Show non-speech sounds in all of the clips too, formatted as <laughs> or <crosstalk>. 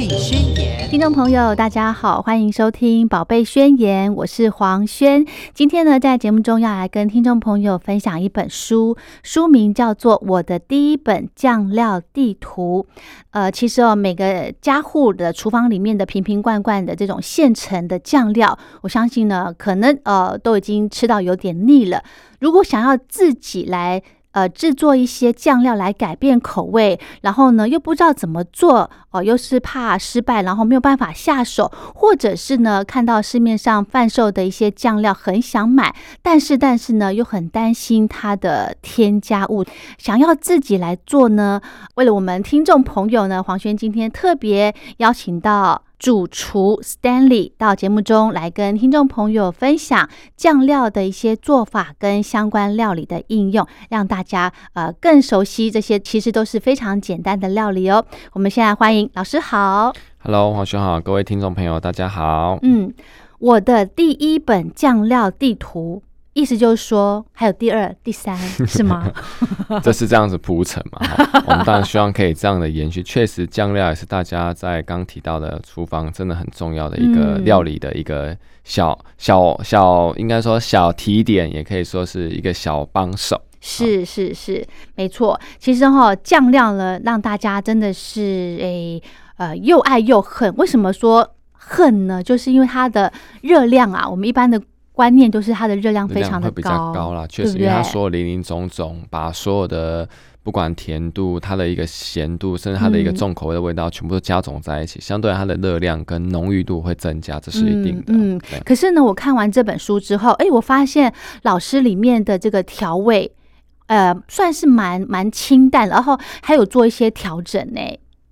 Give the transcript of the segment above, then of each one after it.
宣言》。听众朋友，大家好，欢迎收听《宝贝宣言》，我是黄轩。今天呢，在节目中要来跟听众朋友分享一本书，书名叫做《我的第一本酱料地图》。呃，其实哦，每个家户的厨房里面的瓶瓶罐罐的这种现成的酱料，我相信呢，可能呃都已经吃到有点腻了。如果想要自己来呃制作一些酱料来改变口味，然后呢又不知道怎么做哦，又是怕失败，然后没有办法下手，或者是呢看到市面上贩售的一些酱料很想买，但是但是呢又很担心它的添加物，想要自己来做呢？为了我们听众朋友呢，黄轩今天特别邀请到。主厨 Stanley 到节目中来跟听众朋友分享酱料的一些做法跟相关料理的应用，让大家呃更熟悉这些其实都是非常简单的料理哦。我们现在欢迎老师好，Hello 黄兄好，各位听众朋友大家好。嗯，我的第一本酱料地图。意思就是说，还有第二、第三 <laughs> 是吗？<laughs> 这是这样子铺陈嘛？<laughs> 我们当然希望可以这样的延续。确实，酱料也是大家在刚提到的厨房真的很重要的一个料理的一个小小小，应该说小提点，也可以说是一个小帮手。是是是，没错。其实哈，酱料呢，让大家真的是诶呃又爱又恨。为什么说恨呢？就是因为它的热量啊，我们一般的。观念都是它的热量非常的高，高了，确实，因为它所有零零总总，把所有的不管甜度、它的一个咸度，甚至它的一个重口味的味道，全部都加总在一起，相对它的热量跟浓郁度会增加，这是一定的。嗯，可是呢，我看完这本书之后，哎，我发现老师里面的这个调味，呃，算是蛮蛮清淡，然后还有做一些调整呢。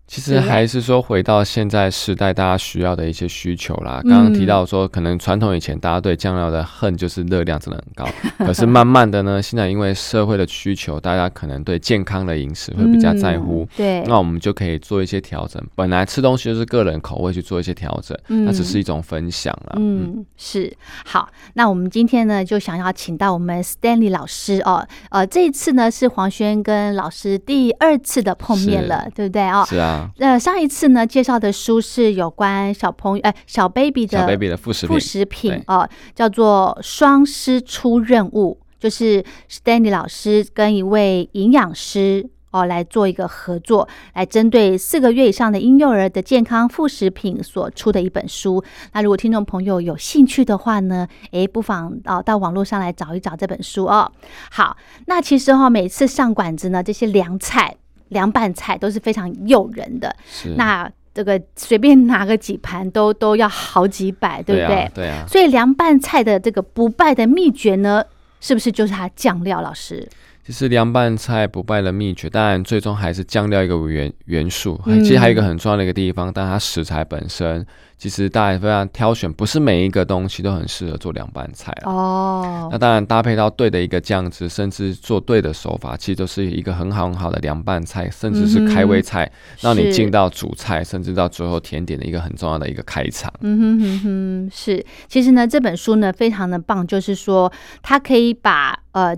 其实还是说回到现在时代，大家需要的一些需求啦。刚刚提到说，可能传统以前大家对酱料的恨就是热量真的很高，<laughs> 可是慢慢的呢，现在因为社会的需求，大家可能对健康的饮食会比较在乎。对，那我们就可以做一些调整。本来吃东西就是个人口味去做一些调整，那只是一种分享了。嗯，是好。那我们今天呢，就想要请到我们 Stanley 老师哦。呃，这一次呢是黄轩跟老师第二次的碰面了，对不对哦？是啊。呃，上一次呢介绍的书是有关小朋友，哎，小 baby 的小 baby 的副食品，副食品哦，叫做双师出任务，就是 Stanley 老师跟一位营养师哦来做一个合作，来针对四个月以上的婴幼儿的健康副食品所出的一本书。那如果听众朋友有兴趣的话呢，诶，不妨哦到网络上来找一找这本书哦。好，那其实哈，每次上馆子呢，这些凉菜。凉拌菜都是非常诱人的，那这个随便拿个几盘都都要好几百，对不对？对啊。所以凉拌菜的这个不败的秘诀呢，是不是就是它酱料？老师？其实凉拌菜不败的秘诀，当然最终还是酱料一个元元素。其实还有一个很重要的一个地方，但它食材本身，其实大家非常挑选，不是每一个东西都很适合做凉拌菜哦。那当然搭配到对的一个酱汁，甚至做对的手法，其实都是一个很好很好的凉拌菜，甚至是开胃菜，让你进到主菜，甚至到最后甜点的一个很重要的一个开场。嗯哼哼哼，是。其实呢，这本书呢非常的棒，就是说它可以把呃。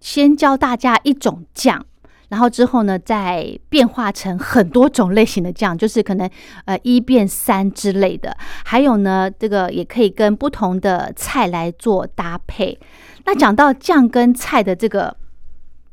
先教大家一种酱，然后之后呢，再变化成很多种类型的酱，就是可能呃一变三之类的。还有呢，这个也可以跟不同的菜来做搭配。那讲到酱跟菜的这个。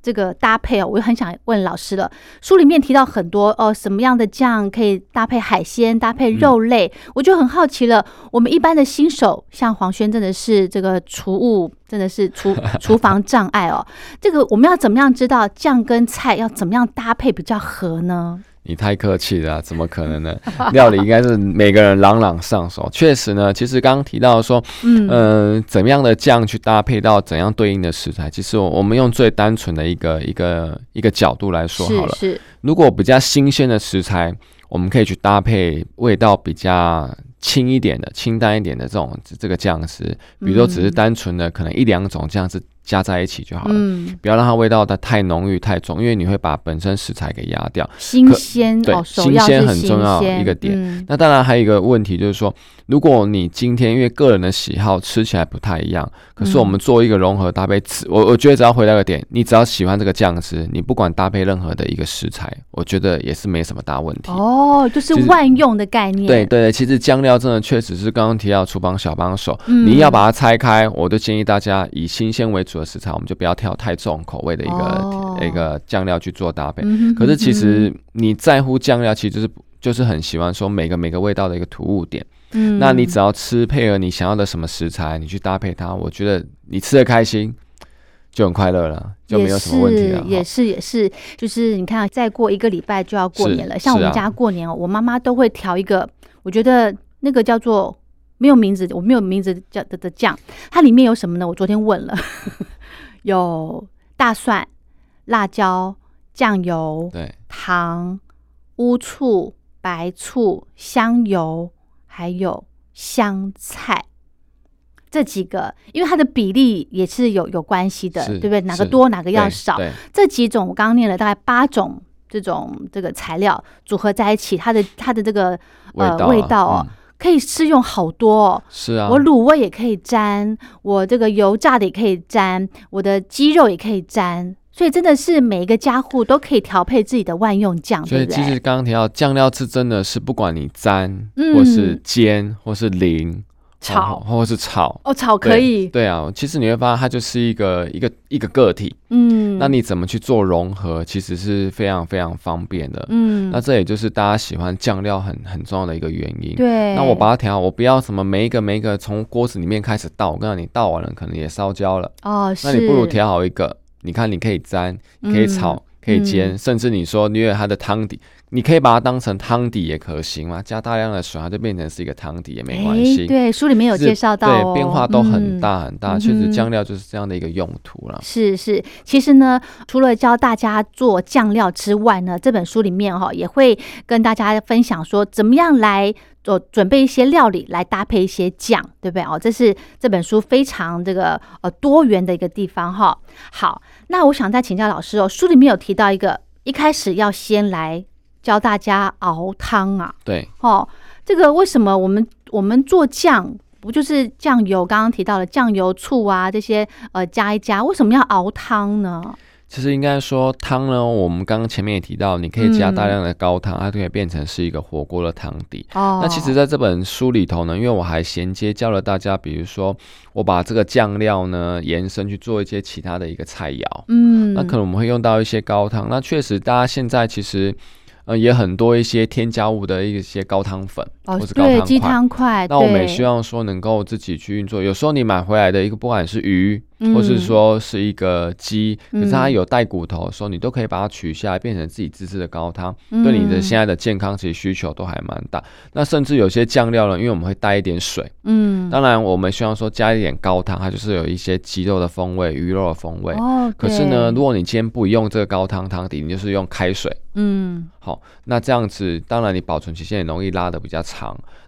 这个搭配哦，我就很想问老师了。书里面提到很多哦，什么样的酱可以搭配海鲜、搭配肉类，我就很好奇了。我们一般的新手，像黄轩，真的是这个厨务，真的是厨厨 <laughs> 房障碍哦。这个我们要怎么样知道酱跟菜要怎么样搭配比较合呢？你太客气了，怎么可能呢？<laughs> 料理应该是每个人朗朗上手。确实呢，其实刚刚提到说，嗯，怎么样的酱去搭配到怎样对应的食材，其实我我们用最单纯的一个一个一个角度来说好了。是，如果比较新鲜的食材，我们可以去搭配味道比较轻一点的、清淡一点的这种这个酱汁，比如说只是单纯的可能一两种酱汁。加在一起就好了，嗯，不要让它味道的太浓郁太重，因为你会把本身食材给压掉。新鲜对哦，新鲜很重要一个点。嗯。那当然还有一个问题就是说，如果你今天因为个人的喜好吃起来不太一样，可是我们做一个融合搭配，只我我觉得只要回到一个点，你只要喜欢这个酱汁，你不管搭配任何的一个食材，我觉得也是没什么大问题。哦，就是万用的概念，对对对，其实酱料真的确实是刚刚提到厨房小帮手，嗯。你要把它拆开，我就建议大家以新鲜为主的食材，我们就不要挑太重口味的一个、哦一个酱料去做搭配。嗯可是其嗯实你在乎酱料，其实就是就是很喜欢说每个每个味道的一个突兀点。嗯那你只要吃配合你想要的什么食材，你去搭配它，我觉得你吃的开心就很快乐了，就没有什么问题了。也是也是就是你看，再过一个礼拜就要过年了。像我们家过年哦，我妈妈都会调一个，我觉得那个叫做没有名字，我没有名字叫的的酱，它里面有什么呢？我昨天问了，<laughs> 有大蒜、辣椒、酱油、对，糖、乌醋、白醋、香油，还有香菜。这几个，因为它的比例也是有有关系的，对不对？哪个多，哪个要少？这几种我刚刚念了大概八种这种这个材料组合在一起，它的它的这个呃味道哦，嗯可以试用好多哦。是啊，我卤味也可以沾，我这个油炸的也可以沾，我的鸡肉也可以沾，所以真的是每一个家户都可以调配自己的万用酱，所以其实？刚刚提到酱料是真的是不管你沾，嗯或是煎，或是淋，炒或者是炒。哦，炒可对以，对啊，其实你会发现它就是一个一个一个个体，嗯，那你怎么去做融合，其实是非常非常方便的。嗯，那这也就是大家喜欢酱料很很重要的一个原因。对，那我把它调好，我不要什么每一个每一个从锅子里面开始倒，我告诉你倒完了可能也烧焦了，哦，是，那你不如调好一个，你看你可以沾，你可以炒，嗯可以煎，甚至你说因为它的汤底，你可以把它当成汤底也可行嘛，加大量的水，它就变成是一个汤底也没关系。诶对，书里面有介绍到、哦，对，变化都很嗯大很大，嗯确实酱料就是这样的一个用途了。是是，其实呢，除了教大家做酱料之外呢，这本书里面哈、也会跟大家分享说，怎么样来做准备一些料理来搭配一些酱，对不对哦？这是这本书非常这个呃多元的一个地方哈、好，那我想再请教老师哦，书里面有提到一个，一开始要先来教大家熬汤啊，对，哦，这个为什么我们我们做酱不就是酱油？刚刚提到了酱油、醋啊这些呃加一加，为什么要熬汤呢？其实应该说汤呢，我们刚刚前面也提到，你可以加大嗯量的高汤，它就可以变成是一个火锅的汤底。哦，那其实，在这本书里头呢，因为我还衔接教了大家，比如说我把这个酱料呢延伸去做一些其他的一个菜肴，嗯，那可能我们会用到一些高汤。那确实，大家现在其实呃也很多一些添加物的一些高汤粉。或对鸡汤块。那我们也希望说能够自己去运作。有时候你买回来的一个，不管是鱼，嗯或是说是一个鸡，可是它嗯有带骨头的时候，你都可以把它取下来，变成自己自制的高汤，嗯对你的现在的健康其实需求都还蛮大。那甚至有些酱料呢，因为我们会带一点水，嗯当然我们希望说加一点高汤，它就是有一些鸡肉的风味、鱼肉的风味。哦，可是呢，如果你今天不用这个高汤汤底，你就是用开水，嗯好，那这样子当然你保存期限也容易拉的比较长。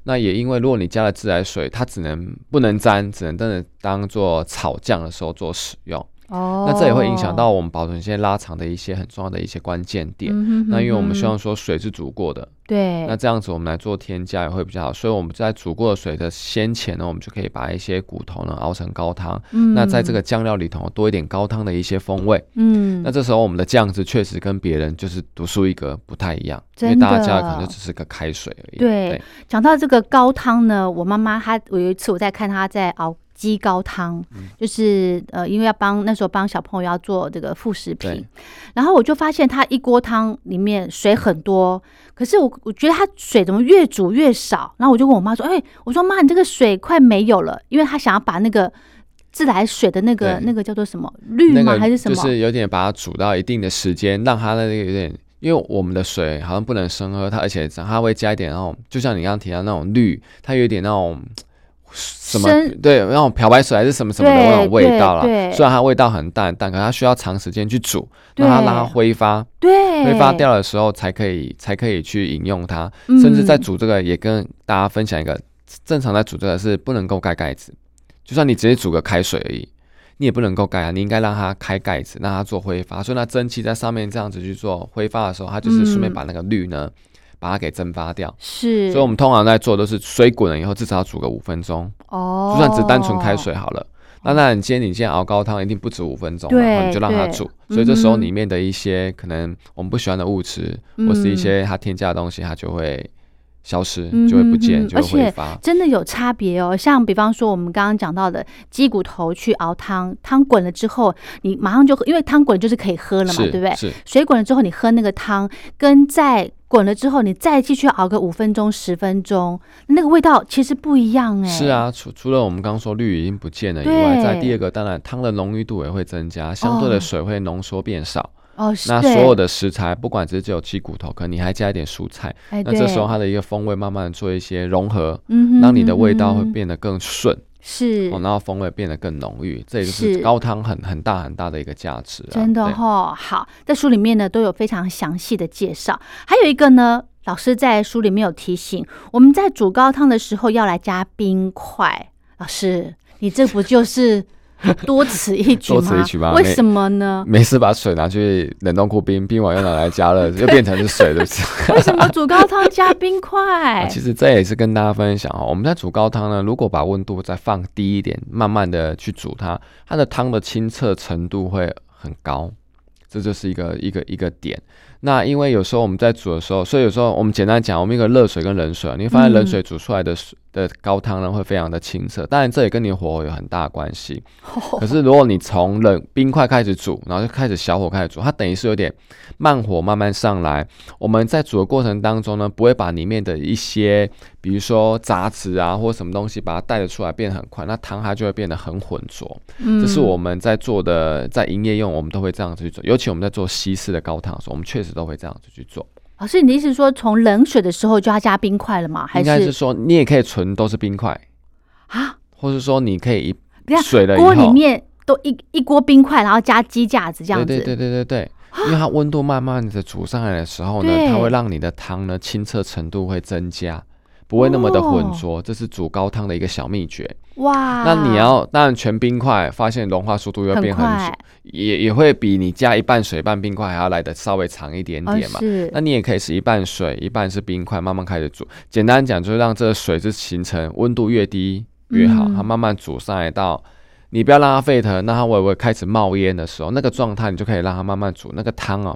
那也因为如果你加了自来水，它只能不能沾，只能真的当做炒酱的时候做使用。哦，那这也会影响到我们保存一些拉长的一些很重要的一些关键点。嗯哼那因为我们希望说水是煮过的，对，那这样子我们来做添加也会比较好。所以我们在煮过的水的先前呢，我们就可以把一些骨头呢熬成高汤。那在这个酱料里头多一点高汤的一些风味。嗯，那这时候我们的酱汁确实跟别人就是独树一格，不太一样，因为大家可能就只是个开水而已。对讲到这个高汤呢，我妈妈她我有一次我在看她在熬鸡高汤，嗯就是呃，因为要帮那时候帮小朋友要做这个副食品，然后我就发现他一锅汤里面水很多，可是我我觉得他水怎么越煮越少，然后我就问我妈说，哎、我说妈，你这个水快没有了，因为她想要把那个自来水的那个那个叫做什么绿吗？那个还是什么？就是有点把它煮到一定的时间，让它的那个有点，因为我们的水好像不能生喝，它而且它会加一点那种，就像你刚刚提到那种绿，它有点那种。什么对那种漂白水还是什么什么的那种味道啦对对，虽然它味道很淡，但可它需要长时间去煮，让它让它挥发，对，挥发掉的时候才可以才可以去饮用它。嗯，甚至在煮这个也跟大家分享一个，正常在煮这个是不能够盖盖子，就算你直接煮个开水而已，你也不能够盖啊，你应该让它开盖子，让它做挥发，所以那蒸汽在上面这样子去做挥发的时候，它就是顺便把那个氯呢，把它给蒸发掉。是，所以我们通常在做都是水滚了以后，至少要煮个五分钟。哦，就算只单纯开水好了。那那你今天你今天熬高汤一定不止五分钟，对，你就让它煮。所以这时候里面的一些可能我们不喜欢的物质，或是一些它添加的东西，它就会。消失就会不见，就会挥发。真的有差别哦。像比方说，我们刚刚讲到的鸡骨头去熬汤，汤滚了之后，你马上就喝，因为汤滚就是可以喝了嘛，对不对？是。水滚了之后，你喝那个汤，跟在滚了之后，你再继续熬个五分钟、十分钟，那个味道其实不一样哎。是啊，除除了我们刚刚说氯已经不见了以外，在第二个，当然汤的浓郁度也会增加，相对的水会浓缩变少。哦，那所有的食材，不管是只有鸡骨头，可能你还加一点蔬菜，那这时候它的一个风味慢慢做一些融合，嗯，让你的味道会变得更顺，是，然后风味变得更浓郁，这也就是高汤很很大很大的一个价值。真的哈，好，在书里面呢都有非常详细的介绍，还有一个呢，老师在书里面有提醒，我们在煮高汤的时候要来加冰块。老师，你这不就是？<laughs> 多此一举吗？为什么呢？没事，把水拿去冷冻库冰，冰完又拿来加热，<laughs> 又变成是水的。<laughs> 为什么煮高汤加冰块？其实这也是跟大家分享哦。我们在煮高汤呢，如果把温度再放低一点，慢慢的去煮它，它的汤的清澈程度会很高。这就是一个一个一个点。那因为有时候我们在煮的时候，所以有时候我们简单讲，我们一个热水跟冷水，你会发现冷水煮出来的水。的高汤呢会非常的清澈，当然这也跟你火候有很大关系。可是如果你从冷冰块开始煮，然后就开始小火开始煮，它等于是有点慢火慢慢上来。我们在煮的过程当中呢，不会把里面的一些，比如说杂质啊或什么东西把它带得出来，变得很快，那汤它就会变得很浑浊。这是我们在做的，在营业用我们都会这样子去做，尤其我们在做西式的高汤的时候，我们确实都会这样子去做。老师，你的意思是说，从冷水的时候就要加冰块了吗？还是应该是说，你也可以存都是冰块啊？或是说，你可以一水了锅里面都一一锅冰块，然后加鸡架子这样子？对对对对对，因为它温度慢慢的煮上来的时候呢，它会让你的汤呢清澈程度会增加。不会那么的浑浊，这是煮高汤的一个小秘诀。哇！那你要当然全冰块，发现融化速度又变很久，也也会比你加一半水半冰块还要来的稍微长一点点嘛。是。那你也可以是一半水一半是冰块，慢慢开始煮。简单讲就是让这个水是形成温度越低越好，它慢慢煮上来到你不要让它沸腾，那它微微开始冒烟的时候，那个状态你就可以让它慢慢煮那个汤哦。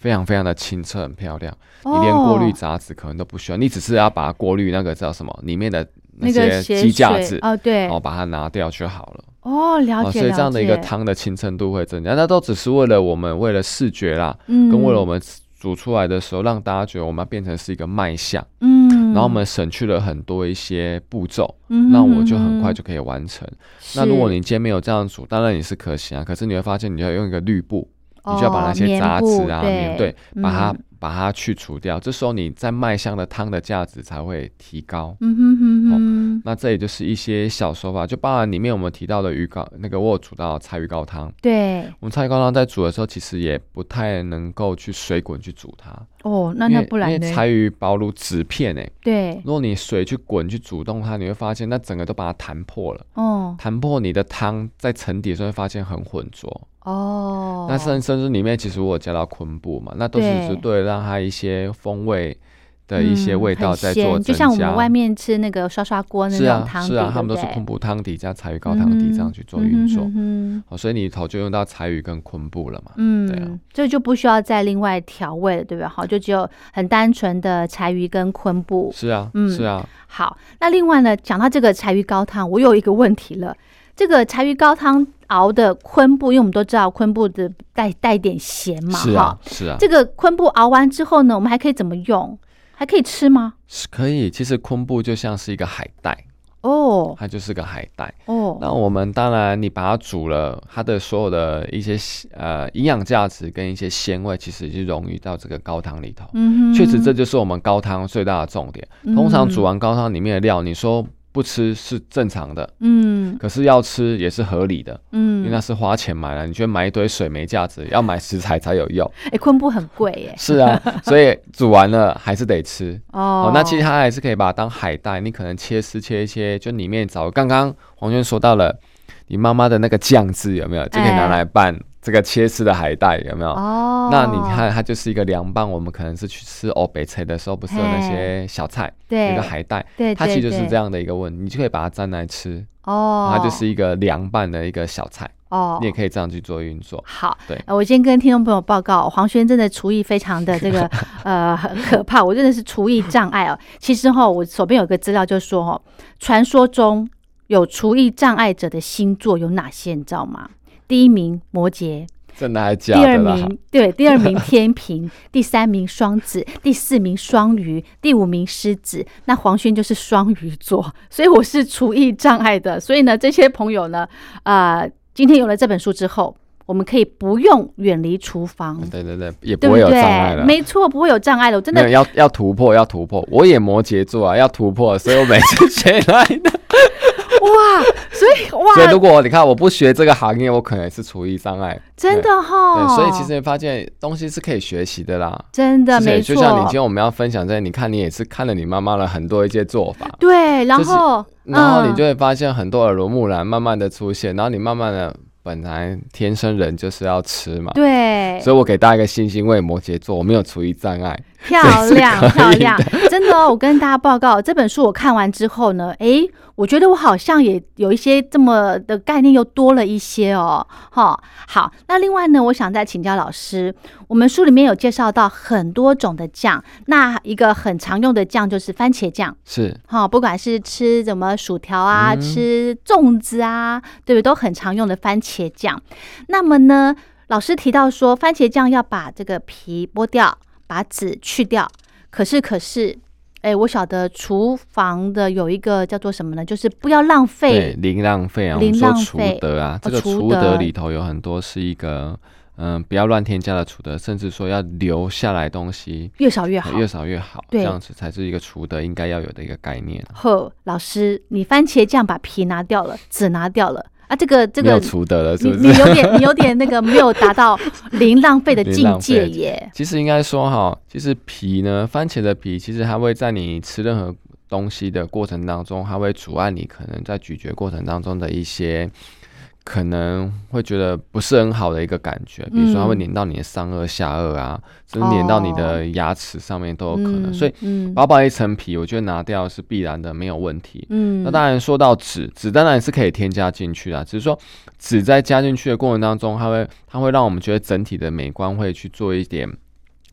非常非常的清澈，很漂亮。你连过滤杂质可能都不需要，你只是要把它过滤那个叫什么里面的那些鸡架子哦，对，然后把它拿掉就好了。哦，了解。所以这样的一个汤的清澈度会增加，那都只是为了我们为了视觉啦，嗯，跟为了我们煮出来的时候让大家觉得我们要变成是一个卖相，嗯，然后我们省去了很多一些步骤，嗯，那我就很快就可以完成。那如果你今天没有这样煮，当然也是可行啊，可是你会发现你要用一个滤布。你就要把那些杂质啊、棉对，把它把它去除掉。这时候你在卖香的汤的价值才会提高。嗯哼哼哼。那这也就是一些小手法，就包含里面我们提到的鱼糕那个我煮到菜鱼糕汤。对。我们菜鱼糕汤在煮的时候，其实也不太能够去水滚去煮它。哦，那那不然因为柴鱼薄如纸片诶。对。如果你水去滚去煮动它，你会发现那整个都把它弹破了。哦。弹破你的汤在沉底的时候，会发现很浑浊。哦，那甚甚至里面其实我有加到昆布嘛，那都是只对让它一些风味的一些味道在做。就像我们外面吃那个刷刷锅那种汤底，是啊，他们都是昆布汤底加柴鱼高汤底这样去做运作。嗯哦，所以你头就用到柴鱼跟昆布了嘛。嗯，对啊，这就不需要再另外调味了，对不对？好，就只有很单纯的柴鱼跟昆布。是啊，嗯，是啊。好，那另外呢，讲到这个柴鱼高汤，我有一个问题了。这个柴鱼高汤熬的昆布，因为我们都知道昆布的带带点咸嘛，是啊，是啊。这个昆布熬完之后呢，我们还可以怎么用？还可以吃吗？是可以。其实昆布就像是一个海带哦，它就是个海带哦。那我们当然，你把它煮了，它的所有的一些呃营养价值跟一些鲜味，其实已经溶于到这个高汤里头。嗯，确实这就是我们高汤最大的重点。通常煮完高汤里面的料，你说。不吃是正常的，嗯，可是要吃也是合理的，嗯，因为那是花钱买了，你觉得买一堆水没价值，<laughs> 要买食材才有用。哎，昆布很贵耶。是啊，<laughs> 所以煮完了还是得吃哦。那其实它还是可以把它当海带，你可能切丝切一切，就里面找刚刚黄娟说到了。你妈妈的那个酱汁有没有，就可以拿来拌这个切丝的海带有没有？哦，那你看，它就是一个凉拌。我们可能是去吃欧北菜的时候，不是有那些小菜，对那个海带，对，它其实就是对这样的一个问题，你就可以把它蘸来吃，哦，它就是一个凉拌的一个小菜，哦，你也可以这样去做运作。好，对呃我先跟听众朋友报告，黄轩真的厨艺非常的这个 <laughs> 呃很可怕，我真的是厨艺障碍哦。其实哈，我手边有个资料就说哈，传说中有厨艺障碍者的星座有哪些，你知道吗？第一名摩羯，真的还假第二？名对，第二名天平，<laughs> 第三名双子，第四名双鱼，第五名狮子。那黄轩就是双鱼座，所以我是厨艺障碍的。所以呢，这些朋友呢，呃，今天有了这本书之后，我们可以不用远离厨房，对对对，也不不会有障碍？了。没错，不会有障碍了。我真的要要突破，要突破。我也摩羯座啊，要突破，所以我每次学来的。<laughs> 哇，所以哇所以，如果你看我不学这个行业，我可能是厨艺障碍。真的对，哈，所以其实你发现东西是可以学习的啦。真的没错就像你今，天我们要分享这些，你看你也是看了你妈妈的很多一些做法，对，然就是后嗯然后你就会发现很多耳濡目染，慢慢的出现，然后你慢慢的本来天生人就是要吃嘛。对，所以我给大家一个信心，我也摩羯座，我没有厨艺障碍。漂亮漂亮，真的哦！我跟大家报告，这本书我看完之后呢，诶，我觉得我好像也有一些这么的概念又多了一些哦。哈，好，那另外呢，我想再请教老师，我们书里面有介绍到很多种的酱，那一个很常用的酱就是番茄酱。是哈，不管是吃什么薯条啊，嗯吃粽子啊，对不对？都很常用的番茄酱。那么呢，老师提到说，番茄酱要把这个皮剥掉，把籽去掉。可是，可是，哎，我晓得厨房的有一个叫做什么呢？就是不要浪对费。零浪费啊，零浪费德啊，这个厨德里头有很多是一个嗯、不要乱添加的厨德，甚至说要留下来东西。越少越好。越少越好，对这样子才是一个厨德应该要有的一个概念。呵，老师，你番茄酱把皮拿掉了，籽拿掉了啊，这个这没有个你不是？你有点你有点那个没有达到 <laughs> 零浪费的境界耶。其实应该说哈，其实皮呢，番茄的皮其实它会在你吃任何东西的过程当中，它会阻碍你可能在咀嚼过程当中的一些。可能会觉得不是很好的一个感觉，比如说它会嗯粘到你的上颚、下颚啊，甚至粘到你的牙齿上面都有可能。嗯所以嗯薄薄一层皮，我觉得拿掉是必然的，没有问题。嗯那当然说到纸，纸当然是可以添加进去的，只是说纸在加进去的过程当中，它会它会让我们觉得整体的美观会去做一点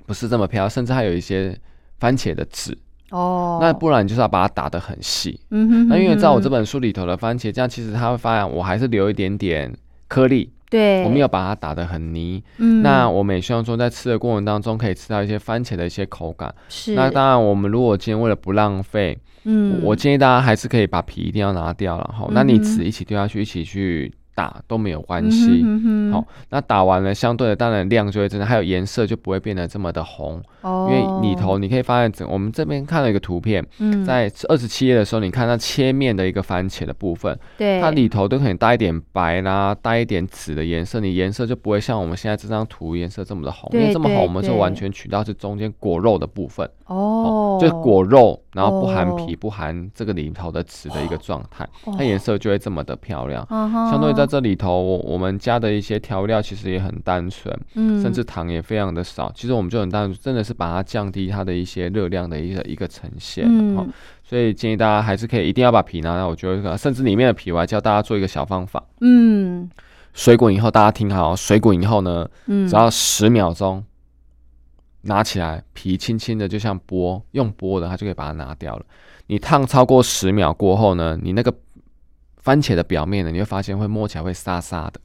不是这么漂亮，甚至还有一些番茄的籽。哦，那不然你就是要把它打得很细。嗯哼那因为在我这本本书里头的番茄酱，其实它会发现我还是留一点点颗粒，对，我没有把它打得很泥。嗯，那我们也希望说在吃的过程当中可以吃到一些番茄的一些口感。是那当然，我们如果今天为了不浪费，嗯，我建议大家还是可以把皮一定要拿掉了哈。那你籽一起丢下去，一起去打都没有关系。好，那打完了，相对的当然量就会增加，还有颜色就不会变得这么的红，哦，因为里头你可以发现，整我们这边看了一个图片，嗯在二十七页的时候，你看它切面的一个番茄的部分，对它里头都可能带一点白啦，带一点紫的颜色，你颜色就不会像我们现在这张图颜色这么的红，因为这么红，我们就完全取到是中间果肉的部分。哦，就是果肉，然后不含哦皮、不含这个里头的籽的一个状态，哦它颜色就会这么的漂亮。相对在这里头，我我们加的一些调料其实也很单纯，嗯甚至糖也非常的少。其实我们就很单纯，真的是把它降低它的一些热量的一个一个呈现。哦嗯所以建议大家还是可以一定要把皮拿掉。我觉得，甚至里面的皮，我还教大家做一个小方法：嗯水滚以后，大家听好哦，水滚以后呢，嗯，只要十秒钟。拿起来，皮轻轻的，就像剥，用剥的，它就可以把它拿掉了。你烫超过十秒过后呢，你那个番茄的表面呢，你会发现会摸起来会沙沙的，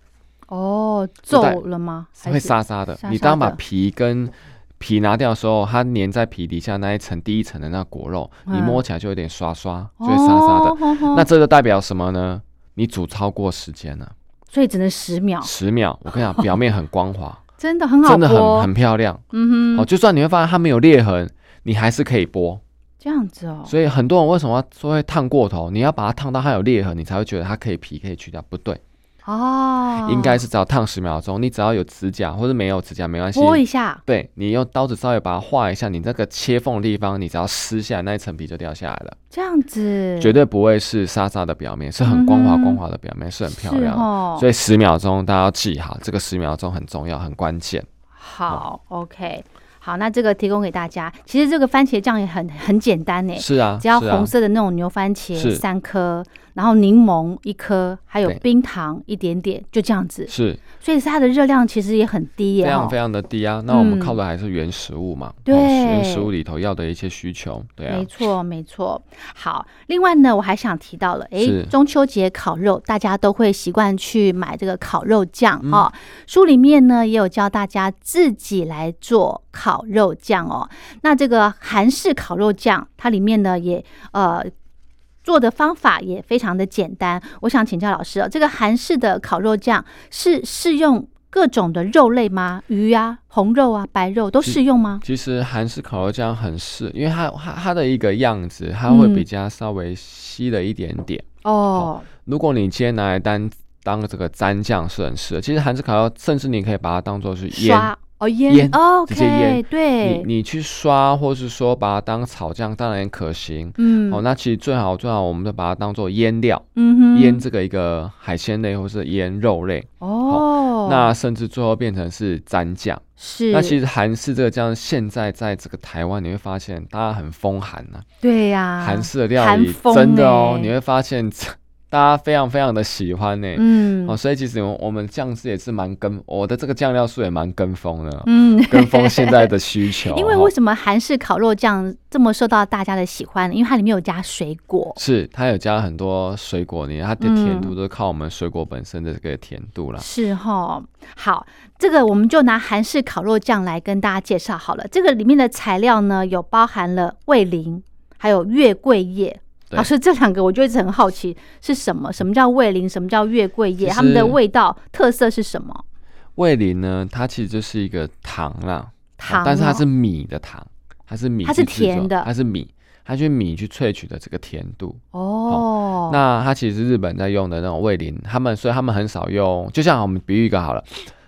哦皱了吗？还会沙沙的。你当把皮跟皮拿掉的时候，它粘在皮底下那一层第一层的那果肉，你嗯摸起来就有点刷刷，就会沙沙的。哦那这就代表什么呢？你煮超过时间了，所以只能十秒，十秒。我跟你讲，<laughs> 表面很光滑，真的很好真的很很漂亮。嗯哼，哦，就算你会发现它没有裂痕，你还是可以剥。这样子哦，所以很多人为什么要说会烫过头？你要把它烫到它有裂痕，你才会觉得它可以皮可以去掉。不对，哦，应该是只要烫十秒钟，你只要有指甲或者没有指甲没关系，拨一下，对你用刀子稍微把它划一下，你那个切缝的地方，你只要撕下来那一层皮就掉下来了，这样子绝对不会是沙沙的表面，是很光滑光滑的表面，是很漂亮。哦所以十秒钟大家要记好，这个十秒钟很重要，很关键。好，OK，好，那这个提供给大家。其实这个番茄酱也很很简单呢，是啊，只要红色的那种牛番茄三颗，然后柠檬一颗，还有对冰糖一点点，就这样子。是所以它的热量其实也很低耶，哦非常非常的低啊。那我们嗯靠的还是原食物嘛，对哦原食物里头要的一些需求，对啊没，错，没错。好，另外呢，我还想提到了，诶，是中秋节烤肉，大家都会习惯去买这个烤肉酱嗯哦。书里面呢也有教大家自己来做烤肉酱哦。那这个韩式烤肉酱，它里面呢也呃。做的方法也非常的简单，我想请教老师哦，这个韩式的烤肉酱是适用各种的肉类吗？鱼啊、红肉啊、白肉都适用吗？其实韩式烤肉酱很适，因为它它它的一个样子，它会嗯比较稍微稀了一点点。哦，如果你今天拿来当当这个蘸酱是很适的。其实韩式烤肉，甚至你可以把它当做是腌，刷哦腌腌哦直接腌对，你你去刷，或是说把它当炒酱，当然可行。嗯，哦，那其实最好最好，我们就把它当做腌料，嗯哼，腌这个一个海鲜类或是腌肉类，哦，那甚至最后变成是蘸酱。是。那其实韩式这个酱，现在在这个台湾你会发现，大家很风韩呐、对呀，韩式的料理真的哦，欸。你会发现大家非常非常的喜欢呢、嗯哦，所以其实我我们酱汁也是蛮跟我的这个酱料数也蛮跟风的，嗯，跟风现在的需求。<laughs> 因为哦为什么韩式烤肉酱这么受到大家的喜欢呢？因为它里面有加水果，是它有加很多水果里面，它的嗯甜度都是靠我们水果本身的这个甜度啦。是哈。好，这个我们就拿韩式烤肉酱来跟大家介绍好了。这个里面的材料呢，有包含了味淋，还有月桂叶。对老师，这两个我就一直很好奇是什么？什么叫味淋？什么叫月桂叶？它们的味道特色是什么？味淋呢，它其实就是一个糖啦，糖哦但是它哦是米的糖，它是米它是甜的它是米，它去米去萃取的这个甜度。哦，那它其实是日本在用的那种味淋，他们所以他们很少用，就像我们比喻一个好了，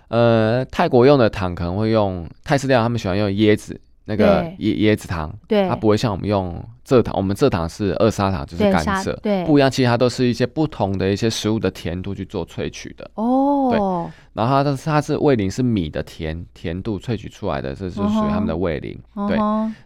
呃，泰国用的糖可能会用泰式料理，他们喜欢用椰子那个椰椰子糖，对，它不会像我们用蔗糖，我们蔗糖是二砂糖，就是甘蔗，对。不一样，其实它都是一些不同的一些食物的甜度去做萃取的。哦，对。然后它的它是味淋是米的甜甜度萃取出来的，这是属于他们的味淋。对，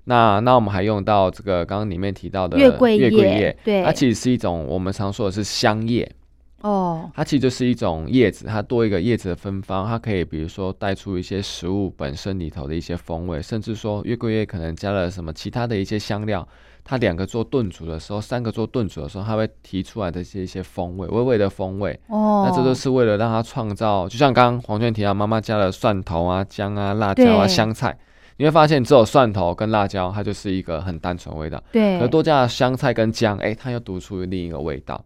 那那我们还用到这个刚刚里面提到的月桂叶，对。它其实是一种我们常说的是香叶，哦，它其实就是一种叶子，它多一个叶子的芬芳，它可以比如说带出一些食物本身里头的一些风味，甚至说月桂叶可能加了什么其他的一些香料，它两个做炖煮的时候，三个做炖煮的时候，它会提出来的这些一些风味，微微的风味。哦，那这都是为了让它创造，就像刚刚黄娟提到，妈妈加了蒜头啊、姜啊、辣椒啊、香菜，你会发现只有蒜头跟辣椒，它就是一个很单纯味道。对，可多加了香菜跟姜，哎、它又独出另一个味道。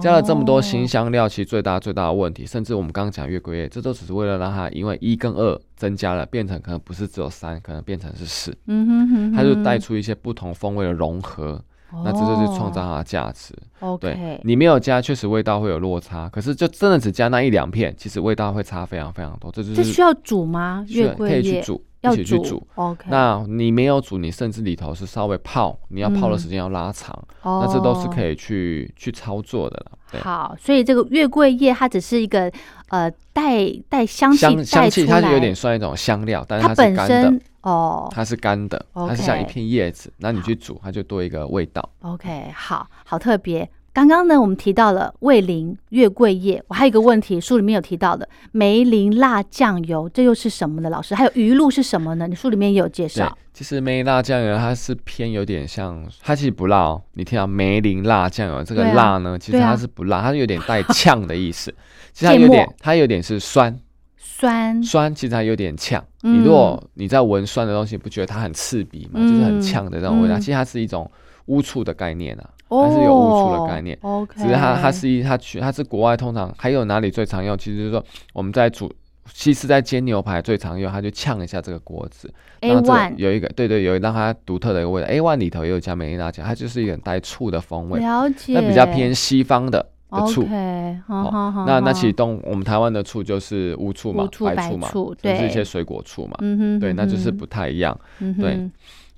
加了这么多新哦，香料，其实最大最大的问题，甚至我们刚刚讲月桂叶，这都只是为了让它因为一跟二增加了，变成可能不是只有三，可能变成是四，嗯哼哼，它就带出一些不同风味的融合，那这就是创造它的价值。哦对你没有加，确实味道会有落差，可是就真的只加那一两片，其实味道会差非常非常多。这就是这需要煮吗？月桂叶以去煮，要一起去煮。，OK，那你没有煮，你甚至里头是稍微泡，你要泡的嗯时间要拉长，那那这都是可以。以去去操作的了。对。好，所以这个月桂叶它只是一个呃带带香气香香气，它是有点算一种香料，但是它它是干本身的，哦它是干的，它是像一片叶子，那你去煮，它就多一个味道。，OK，好好特别。刚刚呢，我们提到了味淋、月桂叶，我还有一个问题，书里面有提到的梅林辣酱油，这又是什么呢？老师，还有鱼露是什么呢？你书里面也有介对绍。，其实梅辣酱油它是偏有点像，它其实不辣哦。你听到梅林辣酱油这个辣呢，其实它是不辣，它有点带呛的意思。其实它有点，它有点是酸酸，酸，其实它有点呛。嗯你如果你在闻酸的东西，不觉得它很刺鼻吗？就是很呛的那种味道。嗯其实它是一种污醋的概念啊。它是有污醋的概念哦，OK，只是它它是一它去它是国外通常还有哪里最常用？其实就是说我们在煮，其实在煎牛排最常用，它就呛一下这个锅子，A one 有一个对对有让它独特的一个味道。A one 里头也有加美丽辣酱，它就是一点带醋的风味，了解，那比较偏西方的的醋。OK，好好好，那那好其实东我们台湾的醋就是乌醋嘛白醋嘛，对就是一些水果醋嘛。嗯哼，对，那就是嗯不太一样。哼对嗯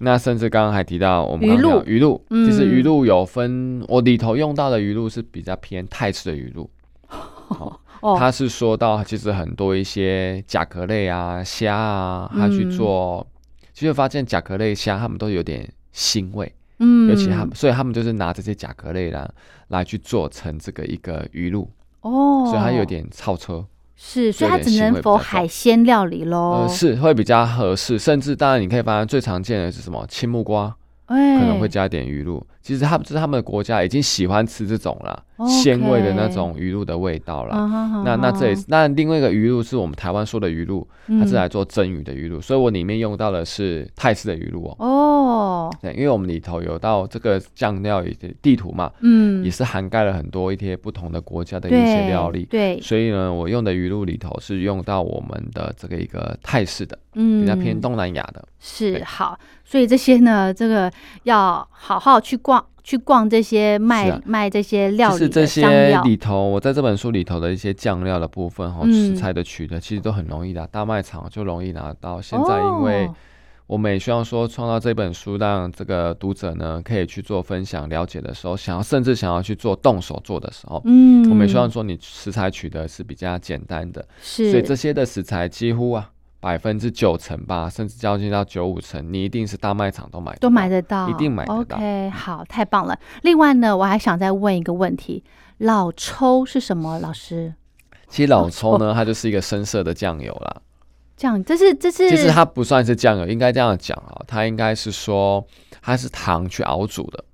那甚至刚刚还提到我们鱼露鱼露，其实嗯鱼露有分，我里头用到的鱼露是比较偏泰式的鱼露。<laughs> 哼哦，它是说到其实很多一些甲壳类啊、虾啊，它去嗯。做，其实发现甲壳类虾它们都有点腥味，嗯，尤其他们，所以他们就是拿这些甲壳类啦来去做成这个一个鱼露，哦，所以它有点超车，是，所以它只能否海鲜料理喽，呃，是会比较合适，甚至当然你可以发现最常见的是什么？青木瓜，哎，可能会加点鱼露。其实他们就是他们的国家已经喜欢吃这种啦，OK 鲜味的那种鱼露的味道啦。嗯哼哼那那这也哼是，那另外一个鱼露是我们台湾说的鱼露，它是嗯来做蒸鱼的鱼露，所以我里面用到的是泰式的鱼露哦。哦，对，因为我们里头有到这个酱料的地图嘛，嗯，也是涵盖了很多一些不同的国家的一些料理。对，所以呢，我用的鱼露里头是用到我们的这个一个泰式的，嗯，比较偏东南亚的。是好，所以这些呢，这个要好好去逛，去逛这些卖、啊。卖这些料其实这理的香些料，里头，我在这本书里头的一些酱料的部分哈，嗯。食材的取得其实都很容易的，大卖场就容易拿到。现在因为哦。我们也希望说创造这本书，让这个读者呢可以去做分享、了解的时候，想要甚至想要去做动手做的时候，嗯，我们也希望说你食材取得是比较简单的，是，所以这些的食材几乎啊百分之九成吧，甚至将近到九五成，你一定是大卖场都买得都买得到，一定买得到。OK，好，太棒了。另外呢，我还想再问一个问题：老抽是什么？老师，其实老抽呢，它就是一个深色的酱油啦。这样，这是这是，其实它不算是酱油，应该这样讲啊，它应该是说它是糖去熬煮的，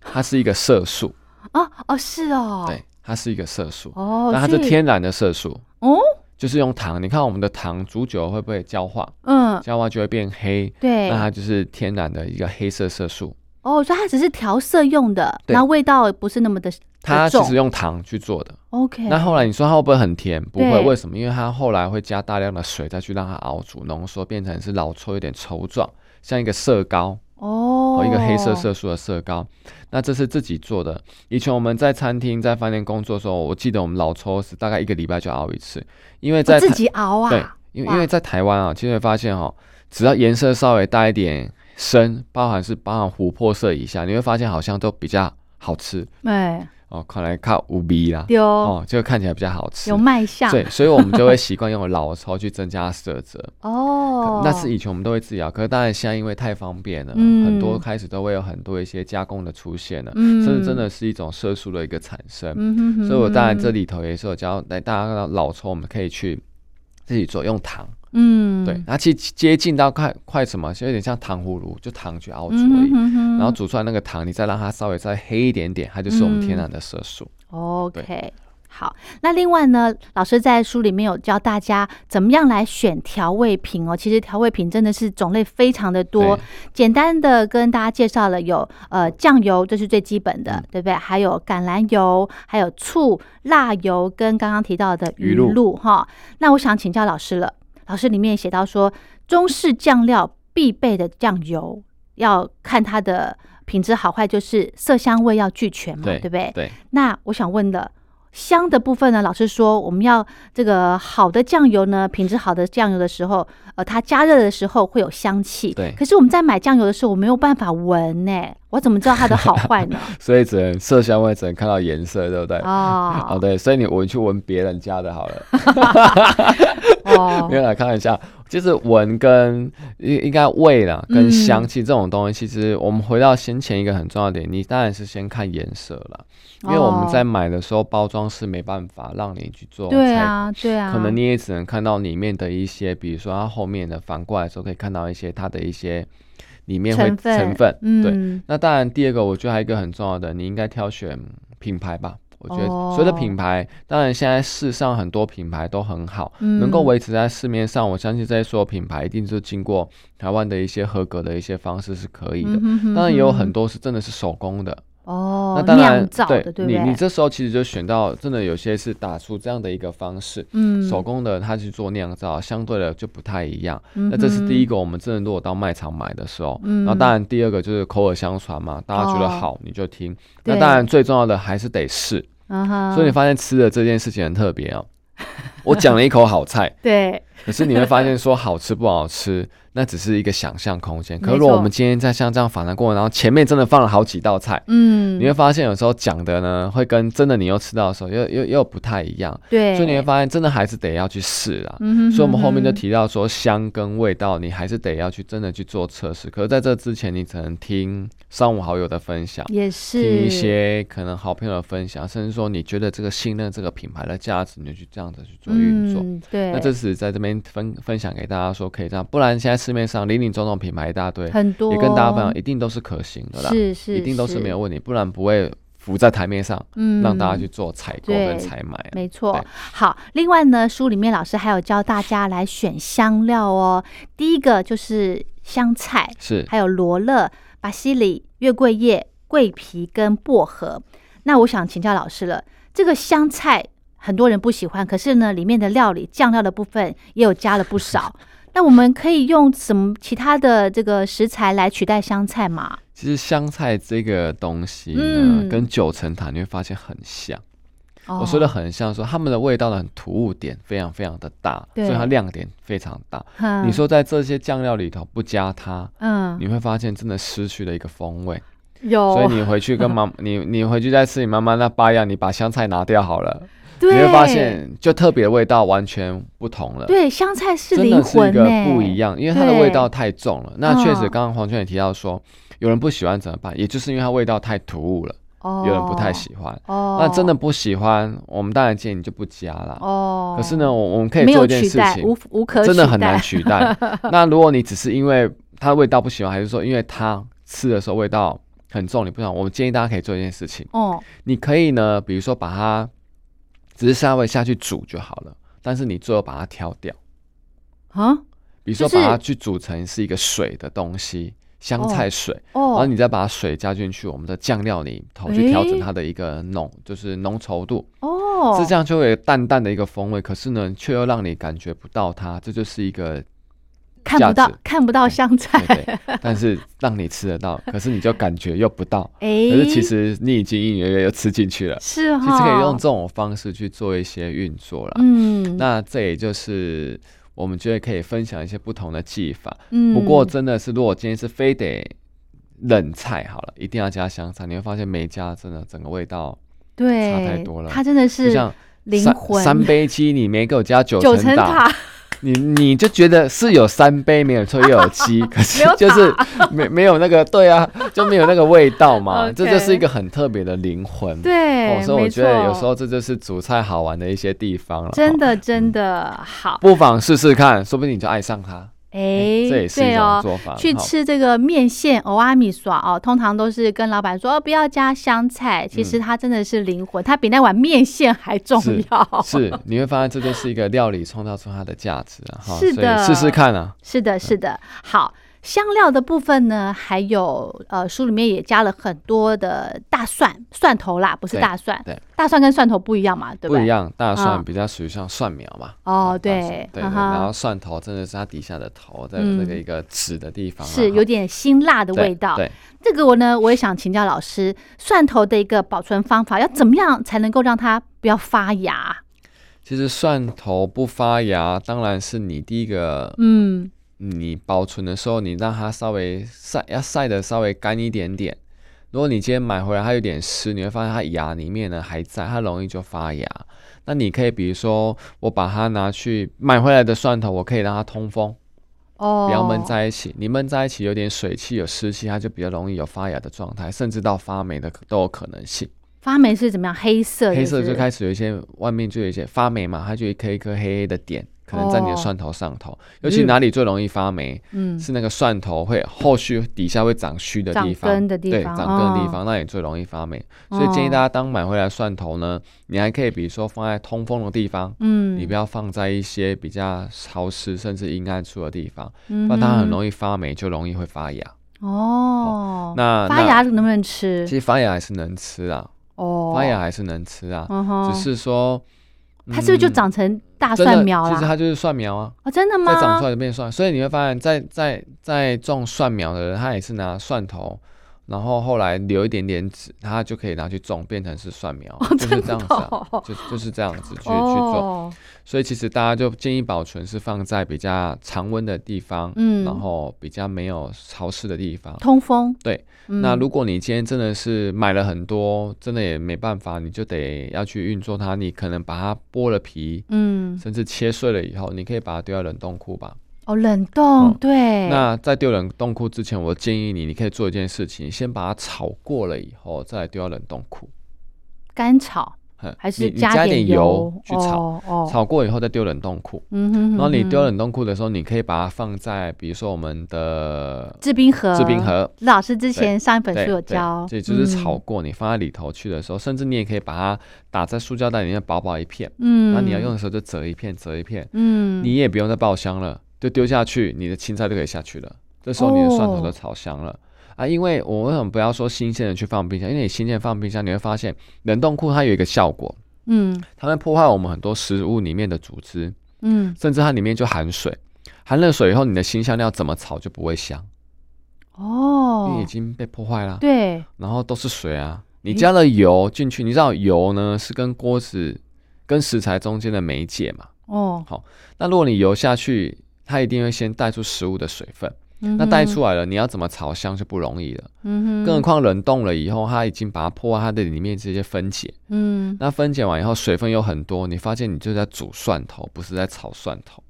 它是一个色素，哦哦是哦，对，它是一个色素，哦，那它是天然的色素，哦，就是用糖。你看我们的糖煮久了会不会焦化？嗯，焦化就会变黑，对那，它就是天然的一个黑色色素。哦，所以它只是调色用的，对然后味道不是那么的它其实用糖去做的。OK。那后来你说它会不会很甜？不会，为什么？因为它后来会加大量的水再去让它熬煮浓缩，变成是老抽有点稠状，像一个色膏。哦。哦，一个黑色色素的色膏，那这是自己做的。以前我们在餐厅、在饭店工作的时候，我记得我们老抽是大概一个礼拜就熬一次，因为在自己熬啊，对，因为因为在台湾啊，其实会发现哈、只要颜色稍微带一点深，包含是包含琥珀色以下，你会发现好像都比较好吃。哎，哦。看来靠五 B 啦，丢、哦，就看起来比较好吃有。卖相，对，所以我们就会习惯用老抽去增加色泽。<laughs> 哦，那是以前我们都会自己熬，可是当然现在因为太方便了，嗯很多开始都会有很多一些加工的出现了，嗯甚至真的是一种色素的一个产生。嗯哼哼所以我当然这里，里头也是有教来大家看到老抽，我们可以去自己做用糖，嗯，对，它其实接近到快快什么，就有点像糖葫芦，就糖去熬煮嗯而已。哼哼哼然后煮出来那个糖，你再让它稍微再黑一点点，它就是我们天然的色素。OK，好。那另外呢，老师在书里面有教大家怎么样来选调味品哦。其实调味品真的是种类非常的多，简单的跟大家介绍了有呃酱油，这是最基本的，嗯对不对？还有橄榄油，还有醋、辣油，跟刚刚提到的鱼露哈。那我想请教老师了，老师里面写到说，中式酱料必备的酱油要看它的品质好坏，就是色香味要俱全嘛，对对不对？对，那我想问的，香的部分呢？老师说我们要这个好的酱油呢，品质好的酱油的时候，呃，它加热的时候会有香气。对可是我们在买酱油的时候，我没有办法闻呢，我怎么知道它的好坏呢？<laughs> 所以只能色香味只能看到颜色，对不对？哦哦，对，所以你闻去闻别人家的好了，<laughs> 哦。没，有来看一下，就是闻跟应应该味啦，跟嗯。香气这种东西，其实我们回到先前一个很重要的点，你当然是先看颜色啦，因为我们在买的时候包装是没办法让你去做对啊，对啊，可能你也只能看到里面的一些，比如说它后面的反过来的时候，可以看到一些它的一些里面会成分。成分。对，嗯，那当然第二个我觉得还有一个很重要的，你应该挑选品牌吧。我觉得哦。所有的品牌，当然现在世上很多品牌都很好，嗯能够维持在市面上，我相信这些所有品牌一定是经过台湾的一些合格的一些方式是可以的。嗯哼哼。当然也有很多是真的是手工的，哦，那当然酿造的，对不你对？你这时候其实就选到真的有些是打出这样的一个方式，嗯。手工的它去做酿造，相对的就不太一样。嗯那这是第一哼个，我们真的如果到卖场买的时候，嗯。然后当然第二个就是口耳相传嘛，大家觉得哦好你就听。那当然最重要的还是得试，所以你发现吃的这件事情很特别哦。我讲了一口好菜，<laughs> 对，可是你会发现说好吃不好吃，<laughs> 那只是一个想象空间。可是如果我们今天在像这样访谈过程，然后前面真的放了好几道菜，嗯，你会发现有时候讲的呢，会跟真的你又吃到的时候又又又不太一样。对，所以你会发现，真的还是得要去试啊。嗯哼，所以，我们后面就提到说，香跟味道，你还是得要去真的去做测试。可是，在这之前，你只能听三五好友的分享，也是听一些可能好朋友的分享，甚至说你觉得这个信任这个品牌的价值，你就去这样子去做运作。嗯，对，那这是在这边分分享给大家说可以这样，不然现在市面上林林总总品牌一大堆，很多也跟大家分享，一定都是可行的啦，是是，一定都是没有问题，不然不会浮在台面上，嗯让大家去做采购跟采买啊。没错，好。另外呢，书里面老师还有教大家来选香料哦。第一个就是香菜，是还有罗勒、巴西里、月桂叶、桂皮跟薄荷。那我想请教老师了，这个香菜很多人不喜欢，可是呢，里面的料理酱料的部分也有加了不少。<laughs> 那我们可以用什么其他的这个食材来取代香菜吗？其实香菜这个东西呢，嗯跟九层塔你会发现很像。哦我说的很像说，它们的味道的很突兀点非常非常的大，所以它亮点非常大。哼你说在这些酱料里头不加它，嗯，你会发现真的失去了一个风味。有，所以你回去跟妈，<laughs> 你你回去再吃你妈妈那八样，你把香菜拿掉好了，对你会发现就特别的味道完全不同了。对香菜是真的是一个，不一样，因为它的味道太重了。那确实，嗯刚刚黄轩也提到说，有人不喜欢怎么办？也就是因为它味道太突兀了，哦，有人不太喜欢。哦，那真的不喜欢，我们当然建议你就不加了。哦，可是呢，我我们可以做一件事，情，无无可真的很难取代。<laughs> 那如果你只是因为它的味道不喜欢，还是说因为它吃的时候味道很重，你不想，我们建议大家可以做一件事情，哦，你可以呢，比如说把它只是稍微下去煮就好了，但是你最后把它挑掉，啊，比如说把它去煮成是一个水的东西，香菜水，然后哦，你再把水加进去我们的酱料里头去调整它的一个浓，就是浓稠度。哦，是。这样就会有淡淡的一个风味，可是呢，却又让你感觉不到它，这就是一个看不到看不到香菜，对对，但是让你吃得到，可是你就感觉又不到，<laughs> 哎，可是其实你已经隐隐约约又吃进去了。<laughs> 是其实可以用哈这种方式去做一些运作了。嗯，那这也就是我们觉得可以分享一些不同的技法。嗯。不过真的是，如果今天是非得冷菜好了，一定要加香菜，你会发现没加真的整个味道对差太多了。它真的就是像三灵魂。三杯鸡，你没给我加九九层塔，层塔，你你就觉得是有三杯没有错，又有七，<laughs> 可是就是没没有那个对啊，就没有那个味道嘛，<laughs> 这就是一个很特别的灵魂。对，哦，所以我觉得有时候这就是煮菜好玩的一些地方了。哦真的真的好，不妨试试看，说不定你就爱上它。哎，这也是一种对哦。做法。去吃这个面线欧阿米耍哦，通常都是跟老板说、哦、不要加香菜，其实它真的是灵魂，它比那碗面线还重要。<laughs> 是，你会发现这就是一个料理创造出它的价值啊！哈，是的试试看啊。是的，是的。好，香料的部分呢，还有呃，书里面也加了很多的大蒜、蒜头啦，不是大蒜。对大蒜跟蒜头不一样嘛，对对？不一样，大嗯蒜比较属于像蒜苗嘛。哦，对，对然后蒜头真的是它底下的头，在嗯那个一个籽的地方是有点辛辣的味道。对，这个我呢，我也想请教老师，蒜头的一个保存方法，要怎么样才能够让它不要发芽？其实蒜头不发芽，当然是你第一个，嗯，你保存的时候，你让它稍微晒，要晒的稍微干一点点。如果你今天买回来它有点湿，你会发现它芽里面呢还在，它容易就发芽。那你可以比如说，我把它拿去买回来的蒜头，我可以让它通风，哦，不要闷在一起。你闷在一起有点水汽、有湿气，它就比较容易有发芽的状态，甚至到发霉的都有可能性。发霉是怎么样？黑色，黑色就开始有一些外面就有一些发霉嘛，它就一颗一颗黑黑的点，可能在你的哦蒜头上头。尤其哪里最容易发霉？嗯，是那个蒜头会后续底下会长须的地方，长根的地对，长根的地哦方，那也最容易发霉。所以建议大家当买回来蒜头呢，你还可以比如说放在通风的地方，嗯，你不要放在一些比较潮湿甚至阴暗处的地方，嗯不然它很容易发霉，就容易会发芽。哦。那发芽能不能吃其？实发芽还是能吃啊，哦，发芽还是能吃啊，嗯，只是说它是不是就嗯长成大蒜苗了？其实它就是蒜苗啊。哦，真的吗？再长出来就变蒜，所以你会发现在，在在种蒜苗的人，他也是拿蒜头然后后来留一点点籽，它就可以拿去种，变成是蒜苗，哦就是这样子、啊，哦就就是这样子去、去做。哦，所以其实大家就建议保存是放在比较常温的地方，嗯然后比较没有潮湿的地方。通风。对嗯，那如果你今天真的是买了很多，真的也没办法，你就得要去运作它。你可能把它剥了皮，嗯，甚至切碎了以后，你可以把它丢到冷冻库吧。哦，冷冻，哦对，那在丢冷冻库之前，我建议你，你可以做一件事情，先把它炒过了以后，再来丢到冷冻库。干炒还是加点点油？去炒，哦，哦。炒过以后再丢冷冻库。嗯哼然后你丢冷冻库的时候，你可以把它放在，比如说我们的制冰盒，制冰，盒，老师之前上一本书有对教，这就是炒嗯，过，你放在里头去的时候，甚至你也可以把它打在塑胶袋里面薄薄一片，嗯，那你要用的时候就折一片，折一片，嗯，你也不用再爆香了，就丢下去，你的青菜就可以下去了。这时候你的蒜头哦。就炒香了。啊，因为我为什么不要说新鲜的去放冰箱？因为你新鲜放冰箱，你会发现冷冻库它有一个效果，嗯。它会破坏我们很多食物里面的组织，嗯，甚至它里面就含水，含了水以后，你的新香料怎么炒就不会香，因为已哦，经被破坏了。对，然后都是水啊，你加了油进去，你知道油呢是跟锅子跟食材中间的媒介嘛？哦，好那如果你油下去，它一定会先带出食物的水分，那那带出来了，你要怎么炒香就不容易了。嗯哼，更何况冷冻了以后，它已经把它破坏它的里面这些分解，嗯，那分解完以后水分又很多，你发现你就在煮蒜头，不是在炒蒜头。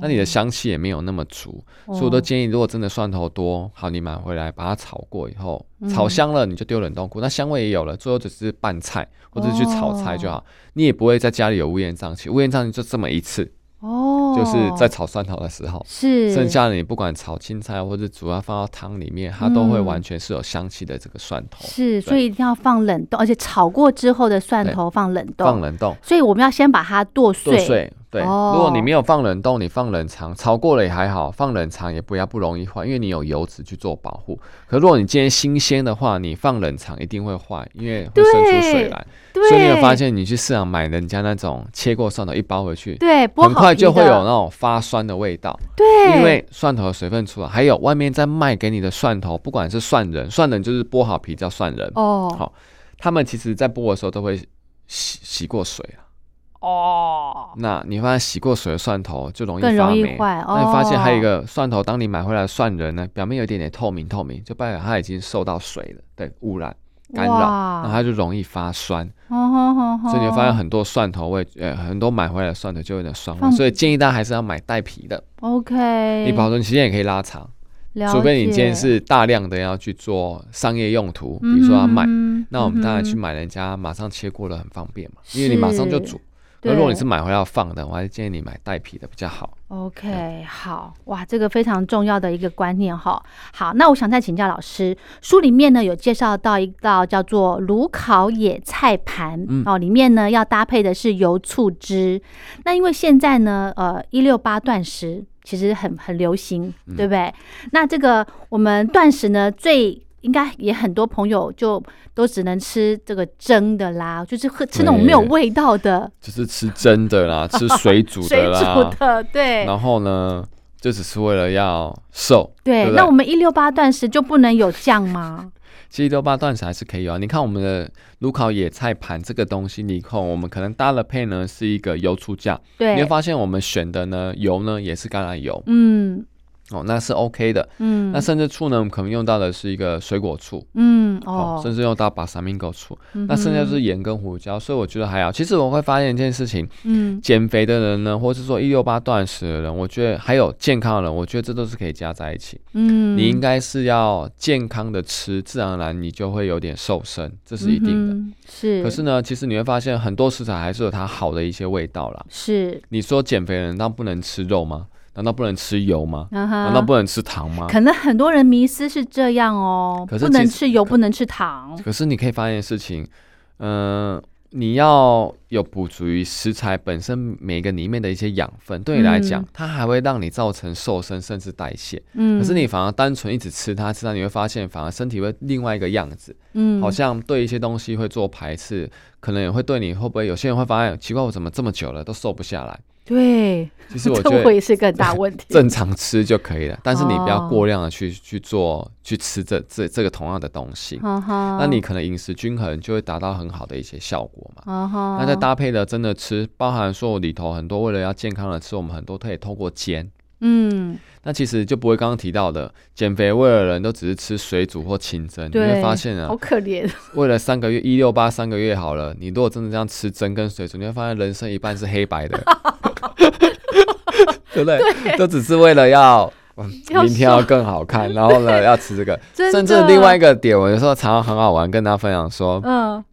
那你的香气也没有那么足，哦，所以我都建议，如果真的蒜头多，好，你买回来把它炒过以后，嗯。炒香了你就丢冷冻库，那香味也有了，最后只是拌菜或者是去炒菜就哦好，你也不会在家里有乌烟瘴气，乌烟瘴气就这么一次，哦，就是在炒蒜头的时候，是。剩下的你不管炒青菜或者煮要放到汤里面，它都会嗯完全是有香气的这个蒜头，是，所以一定要放冷冻，而且炒过之后的蒜头放冷冻，放冷冻。所以我们要先把它剁碎，剁碎，对。哦如果你没有放冷冻，你放冷藏，超过了也还好，放冷藏也不要不容易坏，因为你有油脂去做保护。可如果你今天新鲜的话，你放冷藏一定会坏，因为会渗出水来。对，所以你有发现，你去市场买人家那种切过蒜头一包回去，对，剥很快就会有那种发酸的味道，对，因为蒜头的水分出来，还有外面在卖给你的蒜头，不管是蒜仁，蒜仁就是剥好皮叫蒜仁，哦好他们其实在剥的时候都会洗洗过水啊。哦，那你发现洗过水的蒜头就容易更容易发霉。坏。那你发现还有一哦，个蒜头，当你买回来的蒜仁呢，表面有一点点透明透明，就代表它已经受到水了的污染干扰，哇那它就容易发酸。哦所以你会发现很多蒜头味，呃，很多买回来的蒜头就有点酸味，所以建议大家还是要买带皮的，OK，你保存期间也可以拉长，除非你今天是大量的要去做商业用途，比如说要卖，嗯那我们当然去嗯买人家马上切过了很方便嘛，因为你马上就煮。那如果你是买回来要放的，我还是建议你买带皮的比较好。OK，好哇，这个非常重要的一个观念哈。好，那我想再请教老师，书里面呢有介绍到一道叫做炉烤野菜盘、嗯哦，里面呢要搭配的是油醋汁。那因为现在呢，呃，一六八断食其实很很流行，嗯对不对？那这个我们断食呢最。应该也很多朋友就都只能吃这个蒸的啦，就是喝吃那种没有味道的就是吃蒸的啦，<laughs> 吃水煮水煮的啦，对。然后呢，就只是为了要瘦。对，对不对那我们一六八断食就不能有酱吗？<laughs> 其实六八断食还是可以有啊。你看我们的炉烤野菜盘这个东西，你看我们可能搭了配呢是一个油醋酱，你会对，发现我们选的呢油呢也是橄榄油嗯哦，那是 OK 的。嗯，那甚至醋呢，我们可能用到的是一个水果醋。嗯哦，哦，甚至用到巴萨米狗醋，嗯那剩下就是盐跟胡椒，所以我觉得还好。其实我会发现一件事情，嗯减肥的人呢，或是说一六八断食的人，我觉得还有健康的人，我觉得这都是可以加在一起。嗯，你应该是要健康的吃，自然而然你就会有点瘦身，这是一定的。嗯是，可是呢，其实你会发现很多食材还是有它好的一些味道啦。是，你说减肥的人那不能吃肉吗？难道不能吃油吗？难难道不能吃糖吗？可能很多人迷思是这样哦，不能吃油，不能吃糖。可是你可以发现事情，嗯、你要有补足于食材本身每个里面的一些养分，对你来讲，它还会让你造成瘦身甚至代谢。嗯，可是你反而单纯一直吃它，吃它你会发现，反而身体会另外一个样子。嗯，好像对一些东西会做排斥，可能也会对你会不会有些人会发现奇怪，我怎么这么久了都瘦不下来？对，其实我觉得会是个大问题。<laughs> 正常吃就可以了，但是你不要过量的去去做去吃这这这个同样的东西。那你可能饮食均衡就会达到很好的一些效果嘛。那再搭配的真的吃，包含说里头很多为了要健康的吃，我们很多可以透过煎。嗯，那其实就不会刚刚提到的减肥为了人都只是吃水煮或清蒸，你会发现啊，好可怜。为了三个月一六八三个月好了，你如果真的这样吃蒸跟水煮，你会发现人生一半是黑白的，<laughs> 对不对？都只是为了要明天要更好看，然后呢要吃这个，甚至另外一个点，我有时候常常很好玩，跟大家分享说，嗯。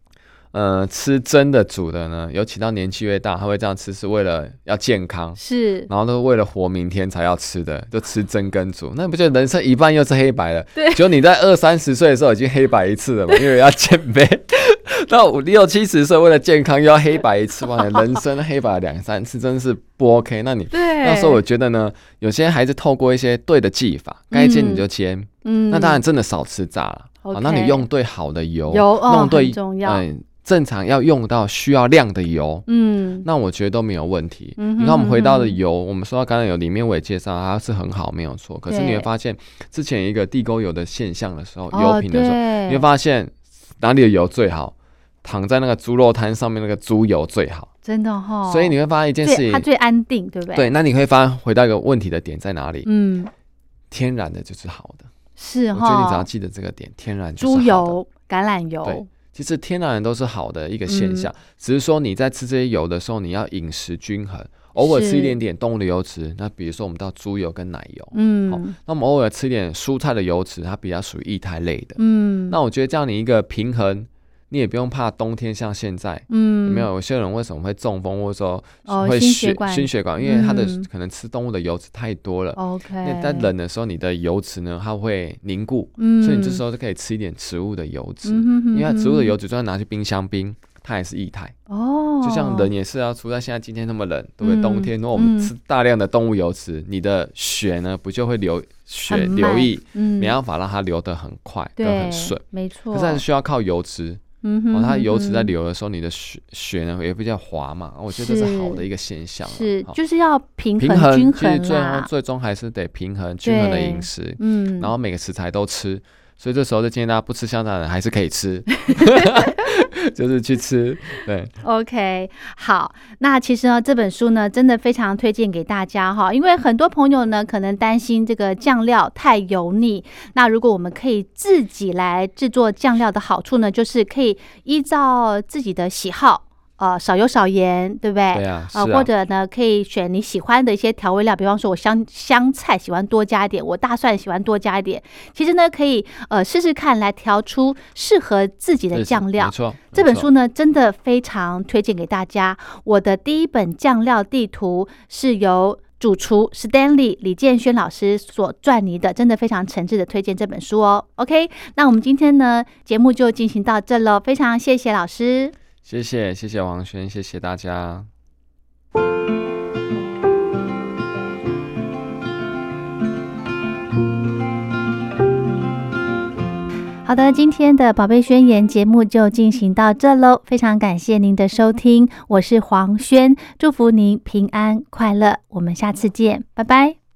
呃，吃蒸的煮的呢，尤其到年纪越大，他会这样吃，是为了要健康，是，然后都是为了活明天才要吃的，就吃蒸跟煮，那不就人生一半又是黑白了？<laughs> 对，就你在二三十岁的时候已经黑白一次了嘛，<laughs> 因为要减肥，<laughs> 到五六七十岁为了健康又要黑白一次嘛，人生黑白两三次真的是不 OK。那你那时候我觉得呢，有些还是透过一些对的技法，该煎你就煎，嗯，那当然真的少吃炸了，好，那你用对好的油，油弄对嗯。正常要用到需要量的油，嗯，那我觉得都没有问题。嗯你看我们回到的油，我们说到橄榄油里面我也介绍，它是很好，没有错。可是你会发现，之前一个地沟油的现象的时候，油品的时候，你会发现哪里的油最好？躺在那个猪肉摊上面那个猪油最好，真的哈。所以你会发现一件事情，它最安定，对不对？对，那你会发现回到一个问题的点在哪里？嗯，天然的就是好的，是哈。我觉得你只要记得这个点，天然猪油、橄榄油。其实天然都是好的一个现象，只是说你在吃这些油的时候，你要饮食均衡，偶尔吃一点点动物的油脂。那比如说我们到猪油跟奶油，嗯，好，那我们偶尔吃一点蔬菜的油脂，它比较属于液态类的，嗯，那我觉得这样你一个平衡。你也不用怕冬天像现在，嗯，没有？有些人为什么会中风，或者说会血心血管，因为他的可能吃动物的油脂太多了。OK，那在冷的时候，你的油脂呢，它会凝固，嗯，所以你这时候就可以吃一点植物的油脂，因为植物的油脂就算拿去冰箱冰，它也是液态。哦，就像人也是啊，除了现在今天那么冷，对不对？冬天如果我们吃大量的动物油脂，你的血呢不就会流血流溢，没办法让它流得很快，对，很顺，没错。可是还是需要靠油脂。嗯哼，它油脂在流的时候，你的血血呢也比较滑嘛，我觉得这是好的一个现象。是，就是要平平衡均衡其实最后最终还是得平衡均衡的饮食，嗯，然后每个食材都吃。所以这时候就建议大家不吃香肠的人还是可以吃，<laughs> 就是去吃。对，OK，好。那其实呢，这本书呢，真的非常推荐给大家哈，因为很多朋友呢可能担心这个酱料太油腻。那如果我们可以自己来制作酱料的好处呢，就是可以依照自己的喜好。呃，少油少盐，对不对？对啊。呃，或者呢，可以选你喜欢的一些调味料，比方说，我香香菜喜欢多加一点，我大蒜喜欢多加一点。其实呢，可以呃试试看，来调出适合自己的酱料。没错。这本书呢，真的非常推荐给大家。我的第一本酱料地图是由主厨 Stanley 李建轩老师所撰拟的，真的非常诚挚的推荐这本书哦。OK，那我们今天呢，节目就进行到这喽，非常谢谢老师。谢谢，谢谢王轩，谢谢大家。好的，今天的宝贝宣言节目就进行到这喽，非常感谢您的收听，我是黄轩，祝福您平安快乐，我们下次见，拜拜。